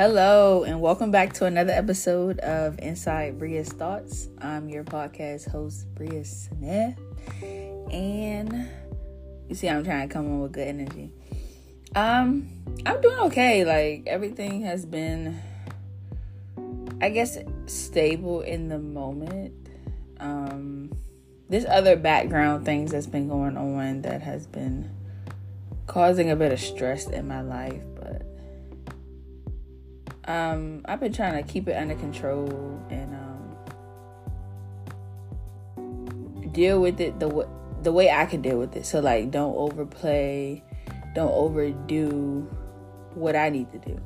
Hello, and welcome back to another episode of Inside Bria's Thoughts. I'm your podcast host, Bria Smith, and you see, I'm trying to come on with good energy. Um, I'm doing okay. Like everything has been, I guess, stable in the moment. Um, there's other background things that's been going on that has been causing a bit of stress in my life, but um, I've been trying to keep it under control and um, deal with it the the way I can deal with it. So like, don't overplay, don't overdo what I need to do.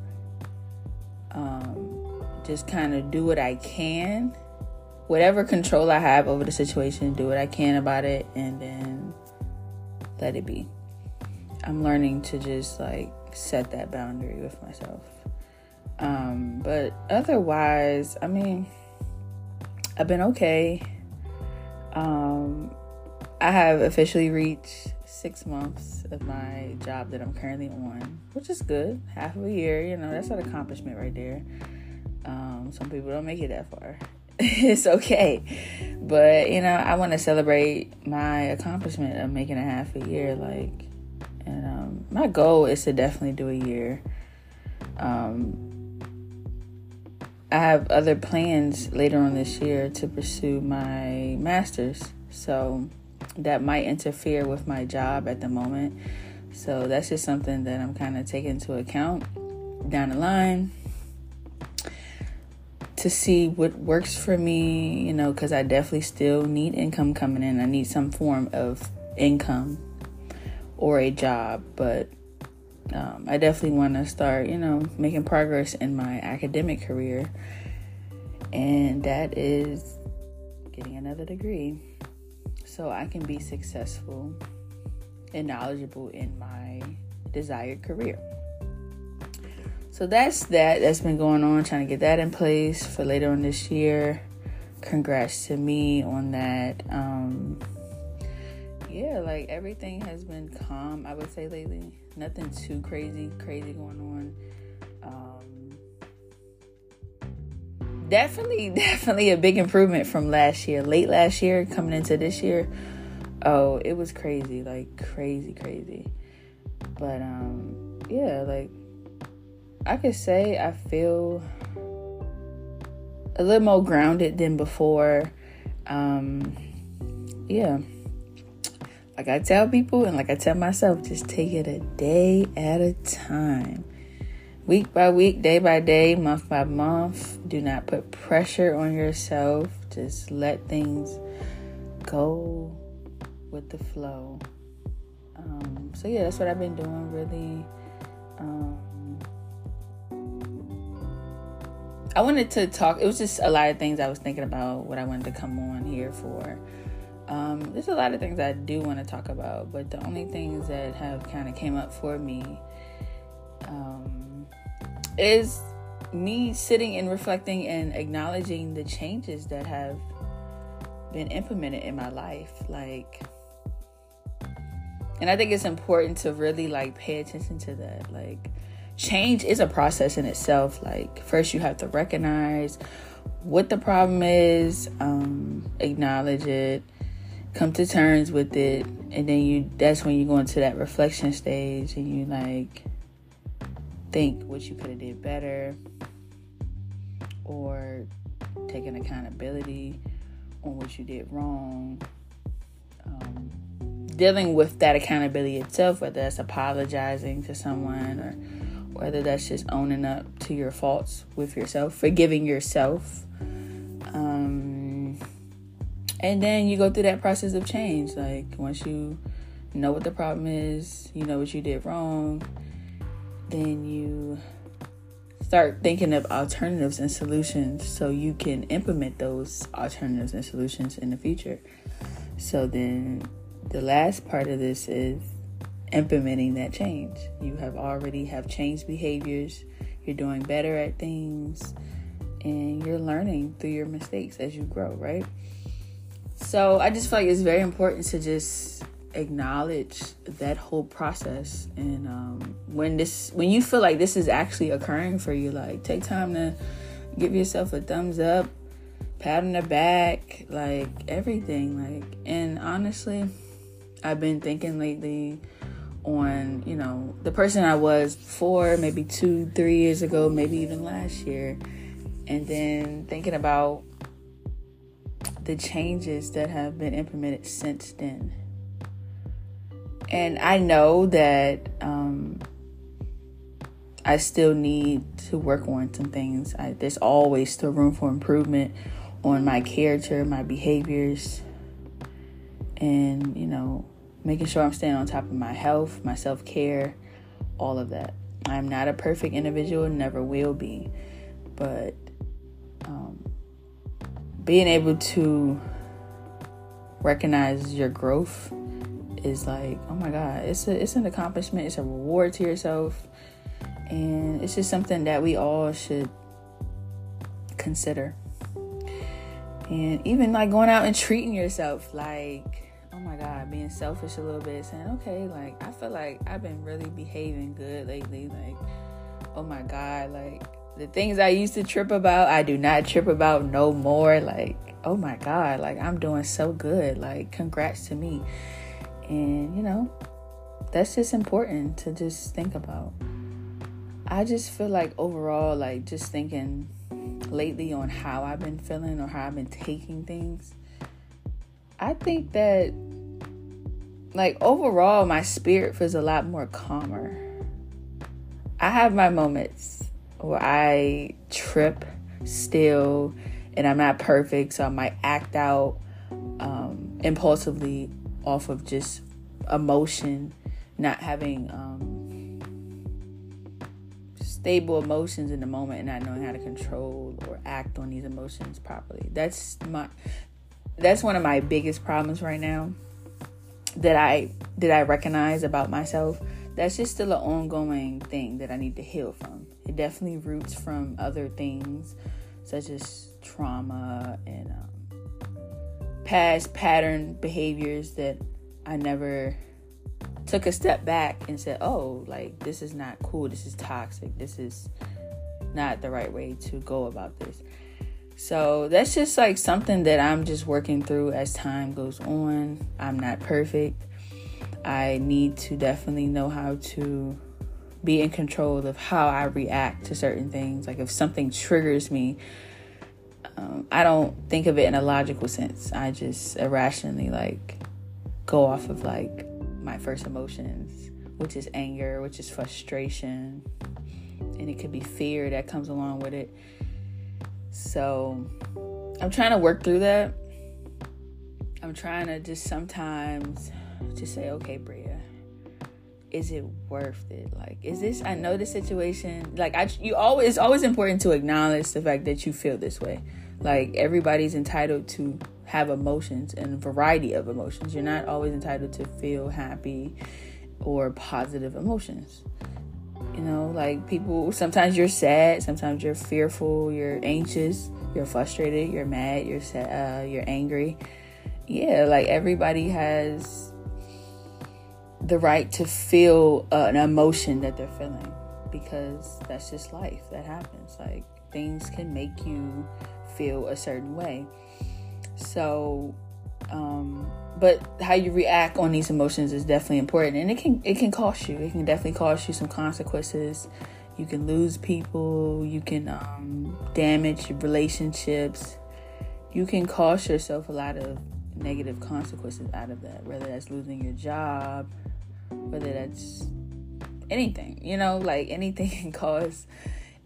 Um, just kind of do what I can, whatever control I have over the situation, do what I can about it, and then let it be. I'm learning to just like set that boundary with myself. Um, but otherwise, I mean, I've been okay. Um, I have officially reached six months of my job that I'm currently on, which is good. Half of a year, you know, that's an accomplishment right there. Um, some people don't make it that far. it's okay. But, you know, I want to celebrate my accomplishment of making a half a year. Like, and um, my goal is to definitely do a year. Um, I have other plans later on this year to pursue my master's. So that might interfere with my job at the moment. So that's just something that I'm kind of taking into account down the line to see what works for me, you know, because I definitely still need income coming in. I need some form of income or a job, but um, I definitely want to start, you know, making progress in my academic career. And that is getting another degree so I can be successful and knowledgeable in my desired career. So that's that. That's been going on, trying to get that in place for later on this year. Congrats to me on that. Um, yeah, like everything has been calm, I would say lately. Nothing too crazy, crazy going on. Um, definitely, definitely a big improvement from last year. Late last year, coming into this year. Oh, it was crazy, like crazy, crazy. But um, yeah, like I could say I feel a little more grounded than before. Um, yeah like I tell people and like I tell myself, just take it a day at a time. Week by week, day by day, month by month. Do not put pressure on yourself. Just let things go with the flow. Um, so, yeah, that's what I've been doing really. Um, I wanted to talk, it was just a lot of things I was thinking about what I wanted to come on here for. Um, there's a lot of things I do want to talk about, but the only things that have kind of came up for me um, is me sitting and reflecting and acknowledging the changes that have been implemented in my life. Like, and I think it's important to really like pay attention to that. Like, change is a process in itself. Like, first you have to recognize what the problem is, um, acknowledge it, come to terms with it and then you that's when you go into that reflection stage and you like think what you could have did better or taking accountability on what you did wrong. Um, dealing with that accountability itself whether that's apologizing to someone or whether that's just owning up to your faults with yourself forgiving yourself um, and then you go through that process of change. Like once you know what the problem is, you know what you did wrong, then you start thinking of alternatives and solutions so you can implement those alternatives and solutions in the future. So then the last part of this is implementing that change. You have already have changed behaviors, you're doing better at things, and you're learning through your mistakes as you grow, right? So I just feel like it's very important to just acknowledge that whole process and um, when this when you feel like this is actually occurring for you like take time to give yourself a thumbs up pat on the back like everything like and honestly i've been thinking lately on you know the person i was before maybe two three years ago maybe even last year and then thinking about the changes that have been implemented since then and I know that um, I still need to work on some things. I, there's always still room for improvement on my character, my behaviors, and you know, making sure I'm staying on top of my health, my self care, all of that. I'm not a perfect individual, never will be, but um, being able to recognize your growth is like, oh my God, it's a it's an accomplishment, it's a reward to yourself. And it's just something that we all should consider. And even like going out and treating yourself like, oh my God, being selfish a little bit, saying, okay, like I feel like I've been really behaving good lately. Like, oh my God, like the things I used to trip about, I do not trip about no more. Like, oh my God, like I'm doing so good. Like, congrats to me. And, you know, that's just important to just think about. I just feel like overall, like just thinking lately on how I've been feeling or how I've been taking things, I think that, like, overall, my spirit feels a lot more calmer. I have my moments where I trip still and I'm not perfect, so I might act out um, impulsively off of just emotion, not having um, stable emotions in the moment and not knowing how to control or act on these emotions properly. That's my that's one of my biggest problems right now that I that I recognize about myself. That's just still an ongoing thing that I need to heal from. It definitely roots from other things such as trauma and um, past pattern behaviors that I never took a step back and said, "Oh, like this is not cool. This is toxic. This is not the right way to go about this." So that's just like something that I'm just working through as time goes on. I'm not perfect. I need to definitely know how to be in control of how I react to certain things. Like if something triggers me, um, I don't think of it in a logical sense. I just irrationally like go off of like my first emotions, which is anger, which is frustration, and it could be fear that comes along with it. So I'm trying to work through that. I'm trying to just sometimes just say, okay, Bria, is it worth it? Like, is this? I know the situation. Like, I you always it's always important to acknowledge the fact that you feel this way. Like everybody's entitled to have emotions and a variety of emotions. You're not always entitled to feel happy or positive emotions. You know, like people, sometimes you're sad, sometimes you're fearful, you're anxious, you're frustrated, you're mad, you're sad, uh, you're angry. Yeah, like everybody has the right to feel uh, an emotion that they're feeling because that's just life. That happens. Like things can make you feel a certain way. So, um, but how you react on these emotions is definitely important, and it can it can cost you. It can definitely cost you some consequences. You can lose people. You can um, damage your relationships. You can cost yourself a lot of negative consequences out of that. Whether that's losing your job, whether that's anything, you know, like anything can cause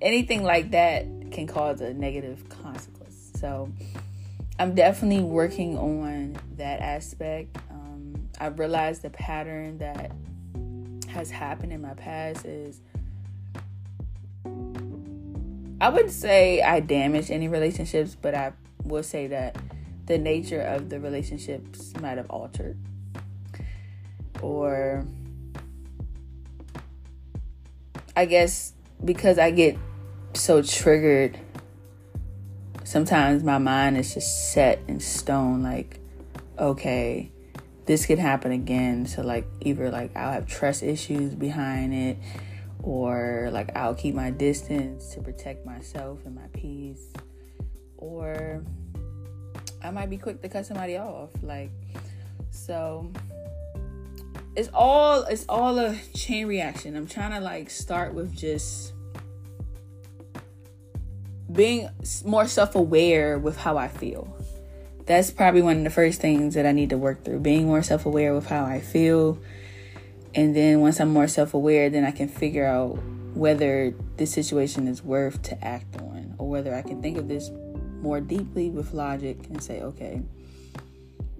anything like that can cause a negative consequence. So I'm definitely working on that aspect. Um, I realized the pattern that has happened in my past is I wouldn't say I damaged any relationships, but I will say that the nature of the relationships might have altered. Or I guess because I get so triggered sometimes my mind is just set in stone like okay this could happen again. So like either like I'll have trust issues behind it or like I'll keep my distance to protect myself and my peace or I might be quick to cut somebody off like so it's all it's all a chain reaction. I'm trying to like start with just being more self-aware with how I feel. That's probably one of the first things that I need to work through. Being more self-aware with how I feel. And then once I'm more self-aware, then I can figure out whether this situation is worth to act on or whether I can think of this more deeply with logic and say, okay,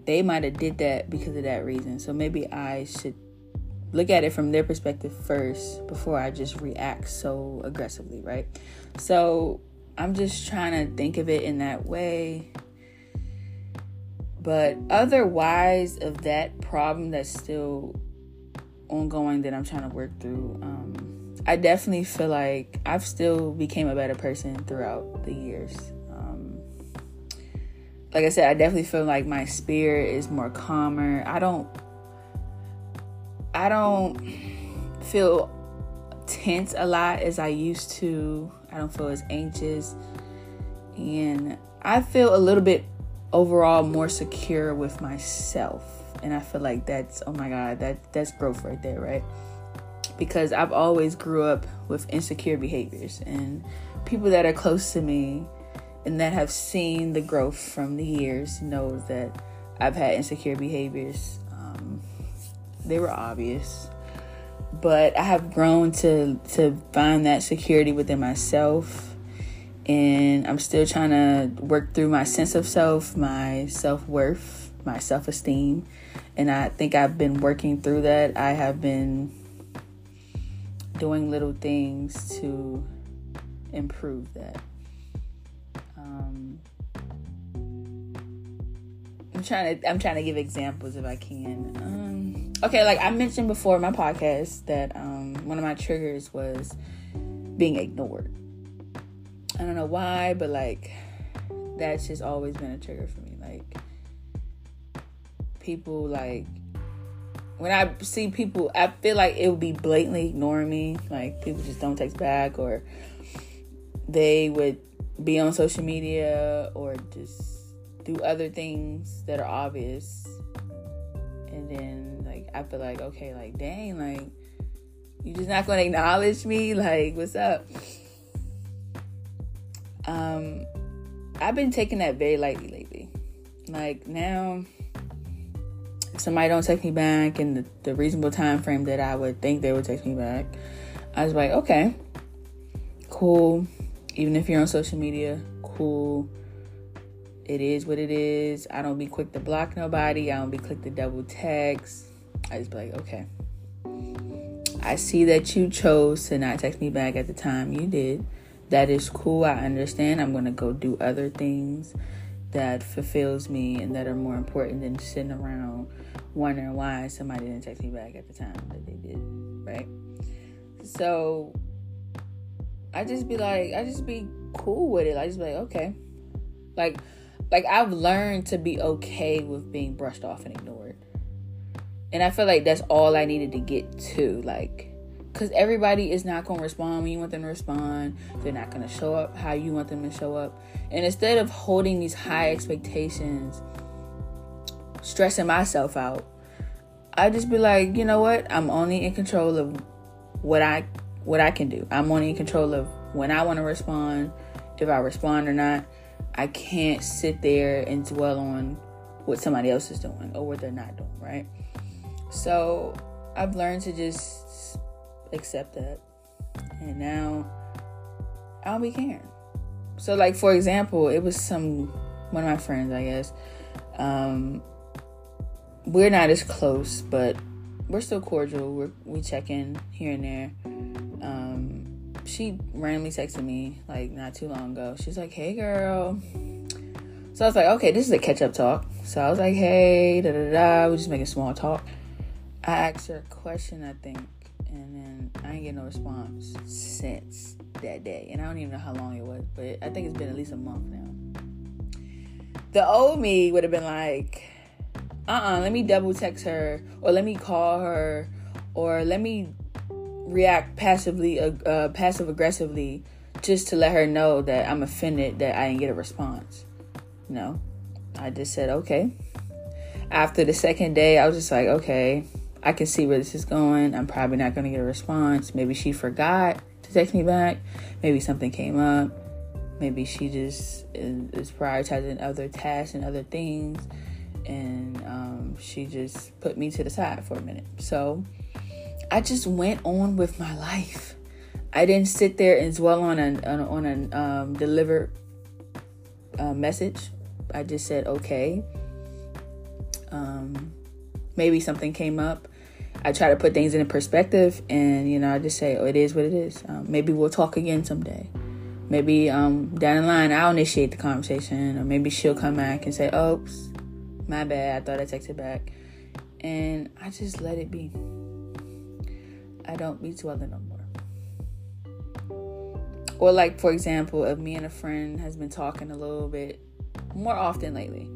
they might have did that because of that reason. So maybe I should look at it from their perspective first before I just react so aggressively, right? So I'm just trying to think of it in that way. But otherwise of that problem that's still ongoing that I'm trying to work through, um, I definitely feel like I've still became a better person throughout the years like I said, I definitely feel like my spirit is more calmer. I don't I don't feel tense a lot as I used to. I don't feel as anxious. And I feel a little bit overall more secure with myself. And I feel like that's oh my god, that that's growth right there, right? Because I've always grew up with insecure behaviors and people that are close to me and that have seen the growth from the years know that I've had insecure behaviors. Um, they were obvious, but I have grown to to find that security within myself, and I'm still trying to work through my sense of self, my self worth, my self esteem, and I think I've been working through that. I have been doing little things to improve that. Um, I'm trying to I'm trying to give examples if I can. Um, okay, like I mentioned before my podcast that um, one of my triggers was being ignored. I don't know why, but like that's just always been a trigger for me. Like people like when I see people, I feel like it would be blatantly ignoring me. Like people just don't text back, or they would be on social media or just do other things that are obvious. And then like I feel like okay like dang like you're just not gonna acknowledge me? Like what's up? Um I've been taking that very lightly lately. Like now if somebody don't text me back in the, the reasonable time frame that I would think they would text me back I was like okay cool even if you're on social media, cool. It is what it is. I don't be quick to block nobody. I don't be quick to double text. I just be like, okay. I see that you chose to not text me back at the time you did. That is cool. I understand. I'm gonna go do other things that fulfills me and that are more important than sitting around wondering why somebody didn't text me back at the time that they did. Right? So I just be like, I just be cool with it. I just be like, okay. Like, like I've learned to be okay with being brushed off and ignored. And I feel like that's all I needed to get to. Like, because everybody is not going to respond when you want them to respond. They're not going to show up how you want them to show up. And instead of holding these high expectations, stressing myself out, I just be like, you know what? I'm only in control of what I what I can do. I'm only in control of when I want to respond, if I respond or not. I can't sit there and dwell on what somebody else is doing or what they're not doing, right? So I've learned to just accept that. And now I don't be caring. So like for example, it was some one of my friends, I guess. Um we're not as close, but we're still cordial. We're, we check in here and there she randomly texted me like not too long ago. She's like, "Hey, girl." So I was like, "Okay, this is a catch up talk." So I was like, "Hey, da da da." We just making small talk. I asked her a question, I think, and then I ain't get no response since that day. And I don't even know how long it was, but I think it's been at least a month now. The old me would have been like, uh-uh, let me double text her or let me call her or let me react passively uh, uh passive aggressively just to let her know that I'm offended that I didn't get a response. No. I just said, okay. After the second day, I was just like, okay, I can see where this is going. I'm probably not going to get a response. Maybe she forgot to text me back. Maybe something came up. Maybe she just is prioritizing other tasks and other things. And um, she just put me to the side for a minute. So I just went on with my life. I didn't sit there and dwell on an on, an um, delivered uh, message. I just said okay. Um, maybe something came up. I try to put things in perspective, and you know, I just say, "Oh, it is what it is." Um, maybe we'll talk again someday. Maybe um, down the line, I'll initiate the conversation, or maybe she'll come back and say, "Oops, my bad. I thought I texted back," and I just let it be. I don't be dwelling no more. Or like for example, if me and a friend has been talking a little bit more often lately,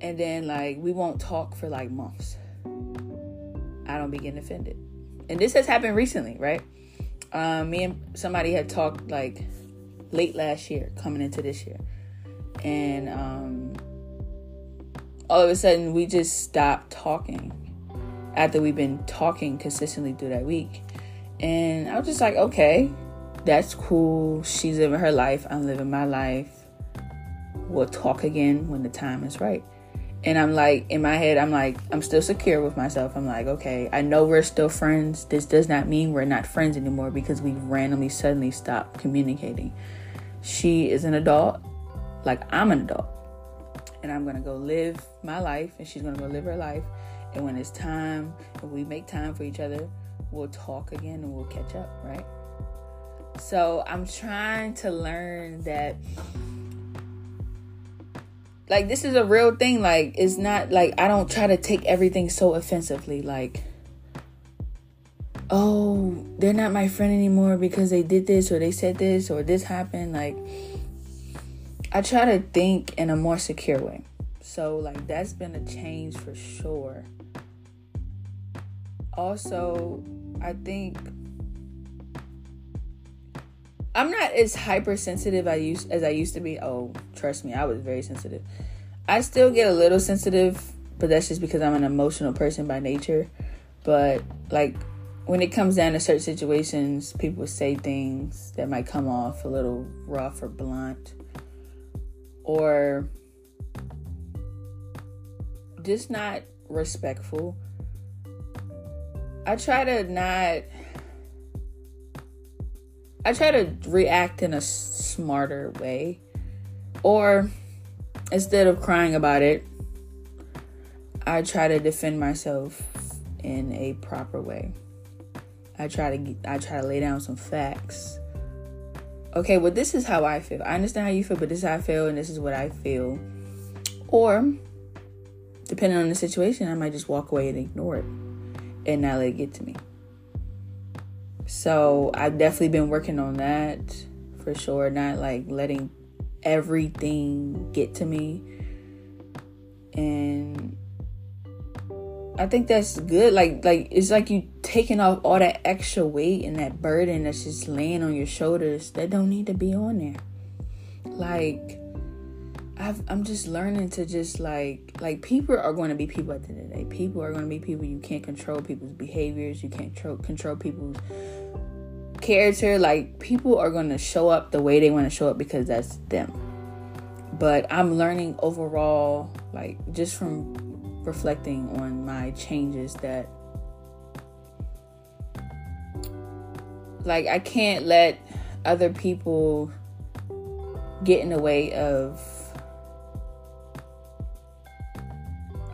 and then like we won't talk for like months. I don't be getting offended. And this has happened recently, right? Um, me and somebody had talked like late last year, coming into this year. And um, all of a sudden, we just stopped talking after we've been talking consistently through that week. And I was just like, okay, that's cool. She's living her life. I'm living my life. We'll talk again when the time is right. And I'm like, in my head, I'm like, I'm still secure with myself. I'm like, okay, I know we're still friends. This does not mean we're not friends anymore because we randomly suddenly stopped communicating. She is an adult, like I'm an adult. And I'm gonna go live my life, and she's gonna go live her life. And when it's time, and we make time for each other, we'll talk again and we'll catch up, right? So I'm trying to learn that like this is a real thing like it's not like I don't try to take everything so offensively like oh, they're not my friend anymore because they did this or they said this or this happened like I try to think in a more secure way. So like that's been a change for sure. Also, I think I'm not as hypersensitive I used as I used to be. Oh, trust me, I was very sensitive. I still get a little sensitive, but that's just because I'm an emotional person by nature. But like when it comes down to certain situations, people say things that might come off a little rough or blunt or just not respectful. I try to not I try to react in a smarter way. Or instead of crying about it, I try to defend myself in a proper way. I try to get, I try to lay down some facts. Okay, well this is how I feel. I understand how you feel, but this is how I feel and this is what I feel. Or depending on the situation, I might just walk away and ignore it and not let it get to me. So I've definitely been working on that for sure. Not like letting everything get to me. And I think that's good. Like like it's like you taking off all that extra weight and that burden that's just laying on your shoulders that don't need to be on there. Like I've, I'm just learning to just like like people are going to be people at the end of the day. People are going to be people. You can't control people's behaviors. You can't control control people's character. Like people are going to show up the way they want to show up because that's them. But I'm learning overall, like just from reflecting on my changes, that like I can't let other people get in the way of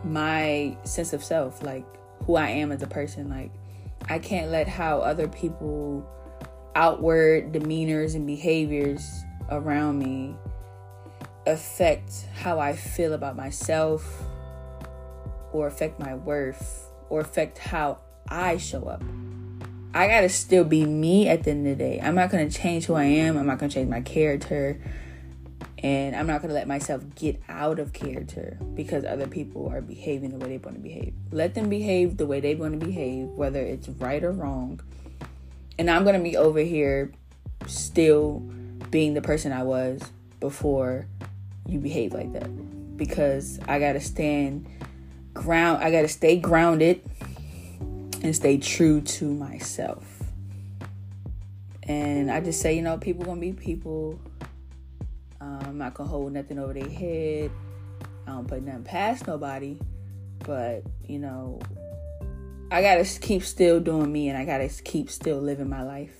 my sense of self, like who I am as a person. Like, I can't let how other people outward demeanors and behaviors around me affect how I feel about myself or affect my worth or affect how I show up. I gotta still be me at the end of the day. I'm not gonna change who I am. I'm not gonna change my character. And I'm not going to let myself get out of character because other people are behaving the way they want to behave. Let them behave the way they want to behave, whether it's right or wrong. And I'm going to be over here still being the person I was before you behave like that. Because I got to stand ground, I got to stay grounded and stay true to myself. And I just say, you know, people gonna be people. Um, not gonna hold nothing over their head. I don't put nothing past nobody. But, you know, I gotta keep still doing me and I gotta keep still living my life.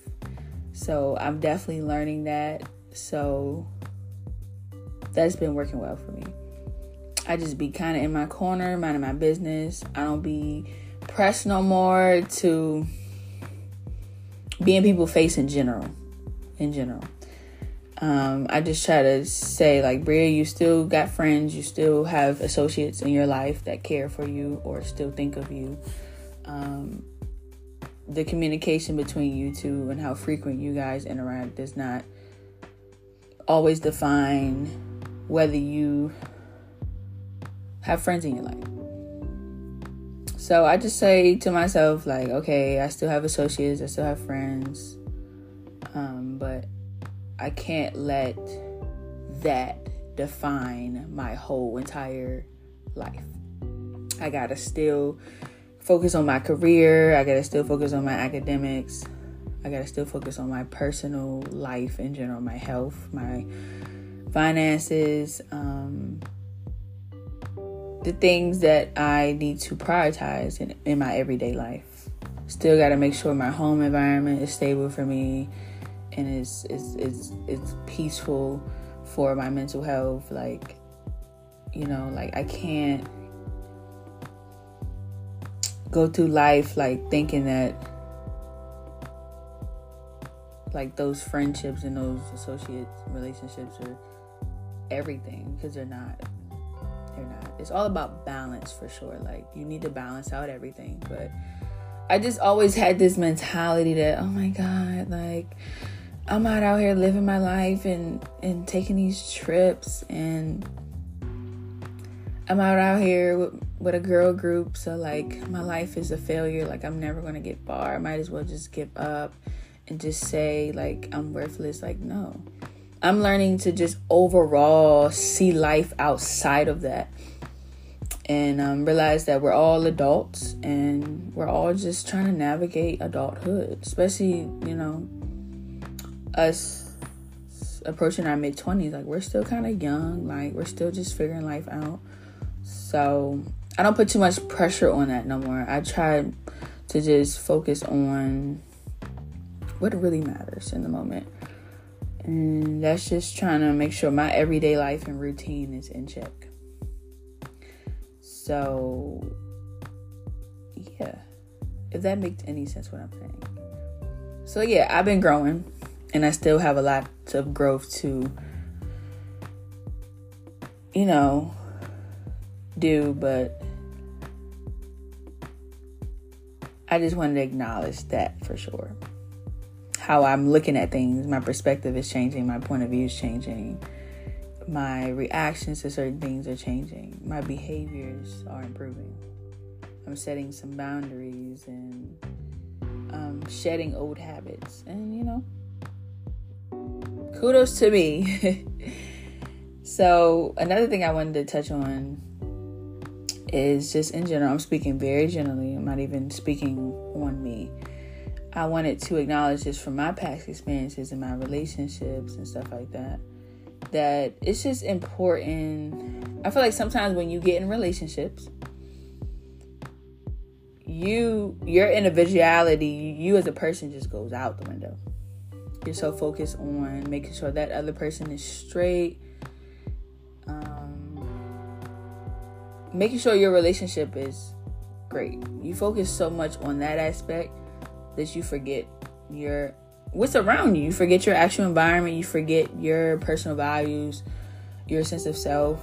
So I'm definitely learning that. So that's been working well for me. I just be kind of in my corner, minding my business. I don't be pressed no more to being people face in general. In general. Um, I just try to say, like, Bria, you still got friends, you still have associates in your life that care for you or still think of you. Um, the communication between you two and how frequent you guys interact does not always define whether you have friends in your life. So I just say to myself, like, okay, I still have associates, I still have friends, um, but I can't let that define my whole entire life. I gotta still focus on my career, I gotta still focus on my academics, I gotta still focus on my personal life in general, my health, my finances, um, the things that I need to prioritize in, in my everyday life. Still got to make sure my home environment is stable for me and is is is it's peaceful for my mental health. Like, you know, like I can't go through life like thinking that like those friendships and those associate relationships are everything because they're not they're not. It's all about balance for sure. Like you need to balance out everything. But I just always had this mentality that, oh my God, like I'm out out here living my life and and taking these trips and I'm out out here with, with a girl group, so like my life is a failure. Like I'm never gonna get far. I might as well just give up and just say like I'm worthless. Like no, I'm learning to just overall see life outside of that and um, realize that we're all adults and we're all just trying to navigate adulthood, especially, you know, us approaching our mid 20s. Like, we're still kind of young, like, we're still just figuring life out. So, I don't put too much pressure on that no more. I try to just focus on what really matters in the moment. And that's just trying to make sure my everyday life and routine is in check. So, yeah, if that makes any sense, what I'm saying. So, yeah, I've been growing and I still have a lot of growth to, you know, do, but I just wanted to acknowledge that for sure how I'm looking at things. My perspective is changing, my point of view is changing, my reactions to certain things are changing, my behaviors are improving. I'm setting some boundaries and um, shedding old habits, and you know, kudos to me. so, another thing I wanted to touch on is just in general, I'm speaking very generally, I'm not even speaking on me I wanted to acknowledge just from my past experiences and my relationships and stuff like that that it's just important. I feel like sometimes when you get in relationships, you your individuality, you as a person just goes out the window. You're so focused on making sure that other person is straight, um, making sure your relationship is great. You focus so much on that aspect that you forget your what's around you. You forget your actual environment, you forget your personal values, your sense of self.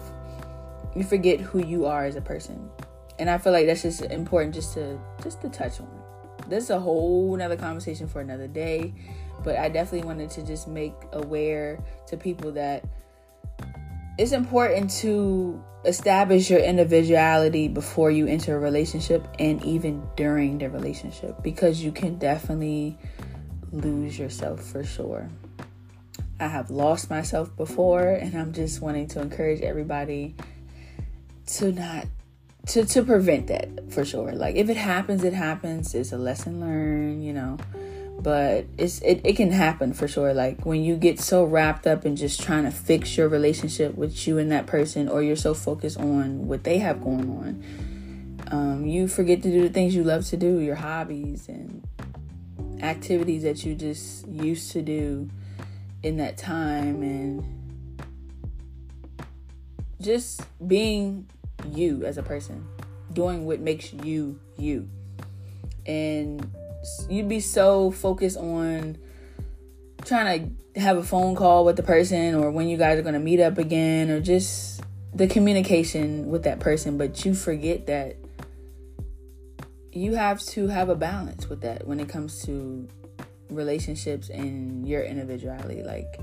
You forget who you are as a person. And I feel like that's just important just to just to touch on. This is a whole another conversation for another day. But I definitely wanted to just make aware to people that it's important to establish your individuality before you enter a relationship and even during the relationship because you can definitely lose yourself for sure. I have lost myself before, and I'm just wanting to encourage everybody to not to to prevent that for sure. Like if it happens, it happens. It's a lesson learned, you know. But it's it, it can happen for sure. Like when you get so wrapped up in just trying to fix your relationship with you and that person, or you're so focused on what they have going on, um, you forget to do the things you love to do, your hobbies and activities that you just used to do in that time and just being you as a person, doing what makes you you. And you'd be so focused on trying to have a phone call with the person or when you guys are going to meet up again or just the communication with that person, but you forget that you have to have a balance with that when it comes to relationships and your individuality. Like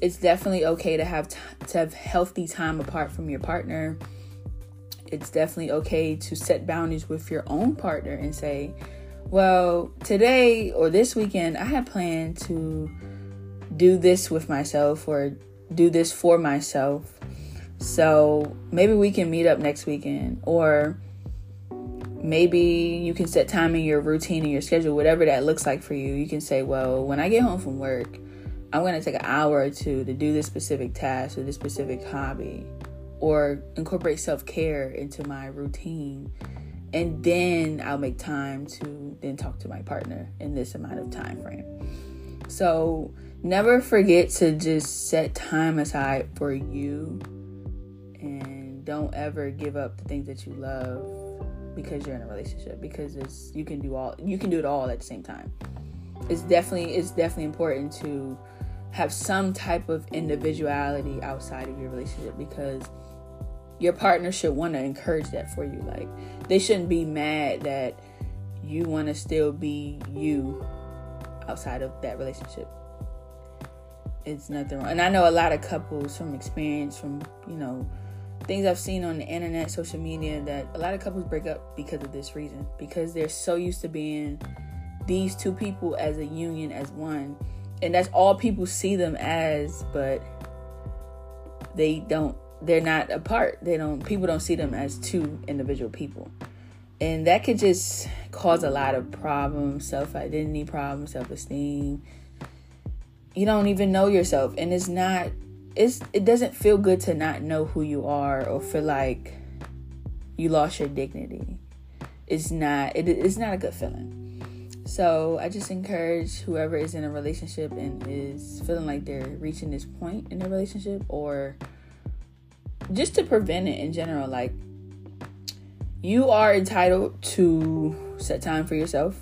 it's definitely okay to have t- to have healthy time apart from your partner. It's definitely okay to set boundaries with your own partner and say well today or this weekend i had planned to do this with myself or do this for myself so maybe we can meet up next weekend or maybe you can set time in your routine and your schedule, whatever that looks like for you. You can say, well, when I get home from work, I'm going to take an hour or two to do this specific task or this specific hobby, or incorporate self care into my routine. And then I'll make time to then talk to my partner in this amount of time frame. So never forget to just set time aside for you. And don't ever give up the things that you love because you're in a relationship. Because it's you can do all you can do it all at the same time. It's definitely it's definitely important to have some type of individuality outside of your relationship because your partner should want to encourage that for you like they shouldn't be mad that you want to still be you outside of that relationship it's nothing wrong and i know a lot of couples from experience from you know things I've seen on the internet, social media, that a lot of couples break up because of this reason. Because they're so used to being these two people as a union, as one. And that's all people see them as, but they don't, they're not apart. They don't, people don't see them as two individual people. And that could just cause a lot of problems, self identity problems, self esteem. You don't even know yourself. And it's not it's it doesn't feel good to not know who you are or feel like you lost your dignity. It's not it, it's not a good feeling. So I just encourage whoever is in a relationship and is feeling like they're reaching this point in their relationship or just to prevent it in general, like you are entitled to set time for yourself.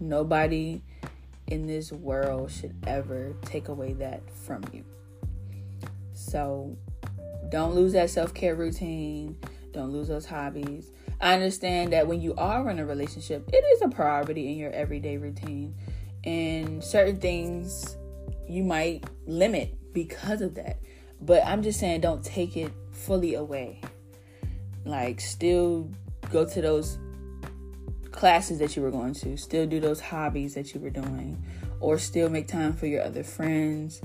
Nobody in this world should ever take away that from you. So don't lose that self care routine. Don't lose those hobbies. I understand that when you are in a relationship, it is a priority in your everyday routine. And certain things you might limit because of that. But I'm just saying, don't take it fully away. Like, still go to those classes that you were going to, still do those hobbies that you were doing, or still make time for your other friends.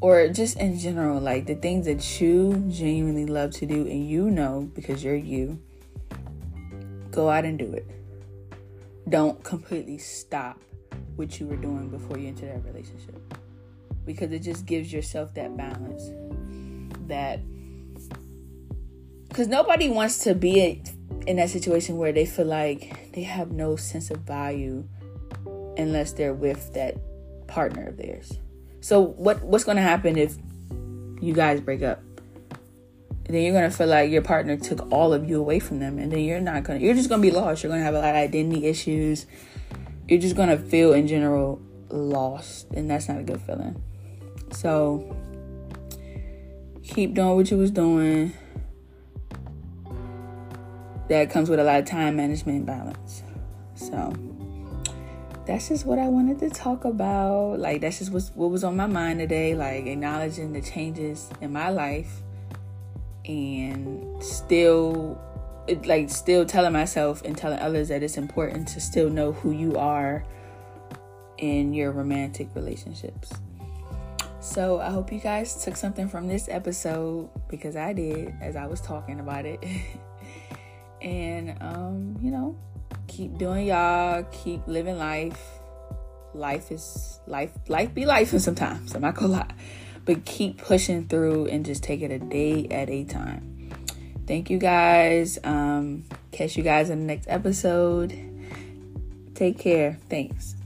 Or just in general, like the things that you genuinely love to do and you know because you're you, go out and do it. Don't completely stop what you were doing before you enter that relationship. Because it just gives yourself that balance that because nobody wants to be in that situation where they feel like they have no sense of value unless they're with that partner of theirs. So what what's going to happen if you guys break up? Then you're going to feel like your partner took all of you away from them and then you're not going to you're just going to be lost. You're going to have a lot of identity issues. You're just going to feel in general lost and that's not a good feeling. So keep doing what you was doing. That comes with a lot of time management balance. So that's just what I wanted to talk about. Like that's just what what was on my mind today. Like acknowledging the changes in my life, and still, it, like still telling myself and telling others that it's important to still know who you are in your romantic relationships. So I hope you guys took something from this episode because I did as I was talking about it. and um, you know, keep doing y'all, keep living life. Life is life life be life sometimes. I'm not gonna lie. But keep pushing through and just take it a day at a time. Thank you guys. Um, catch you guys in the next episode. Take care. Thanks.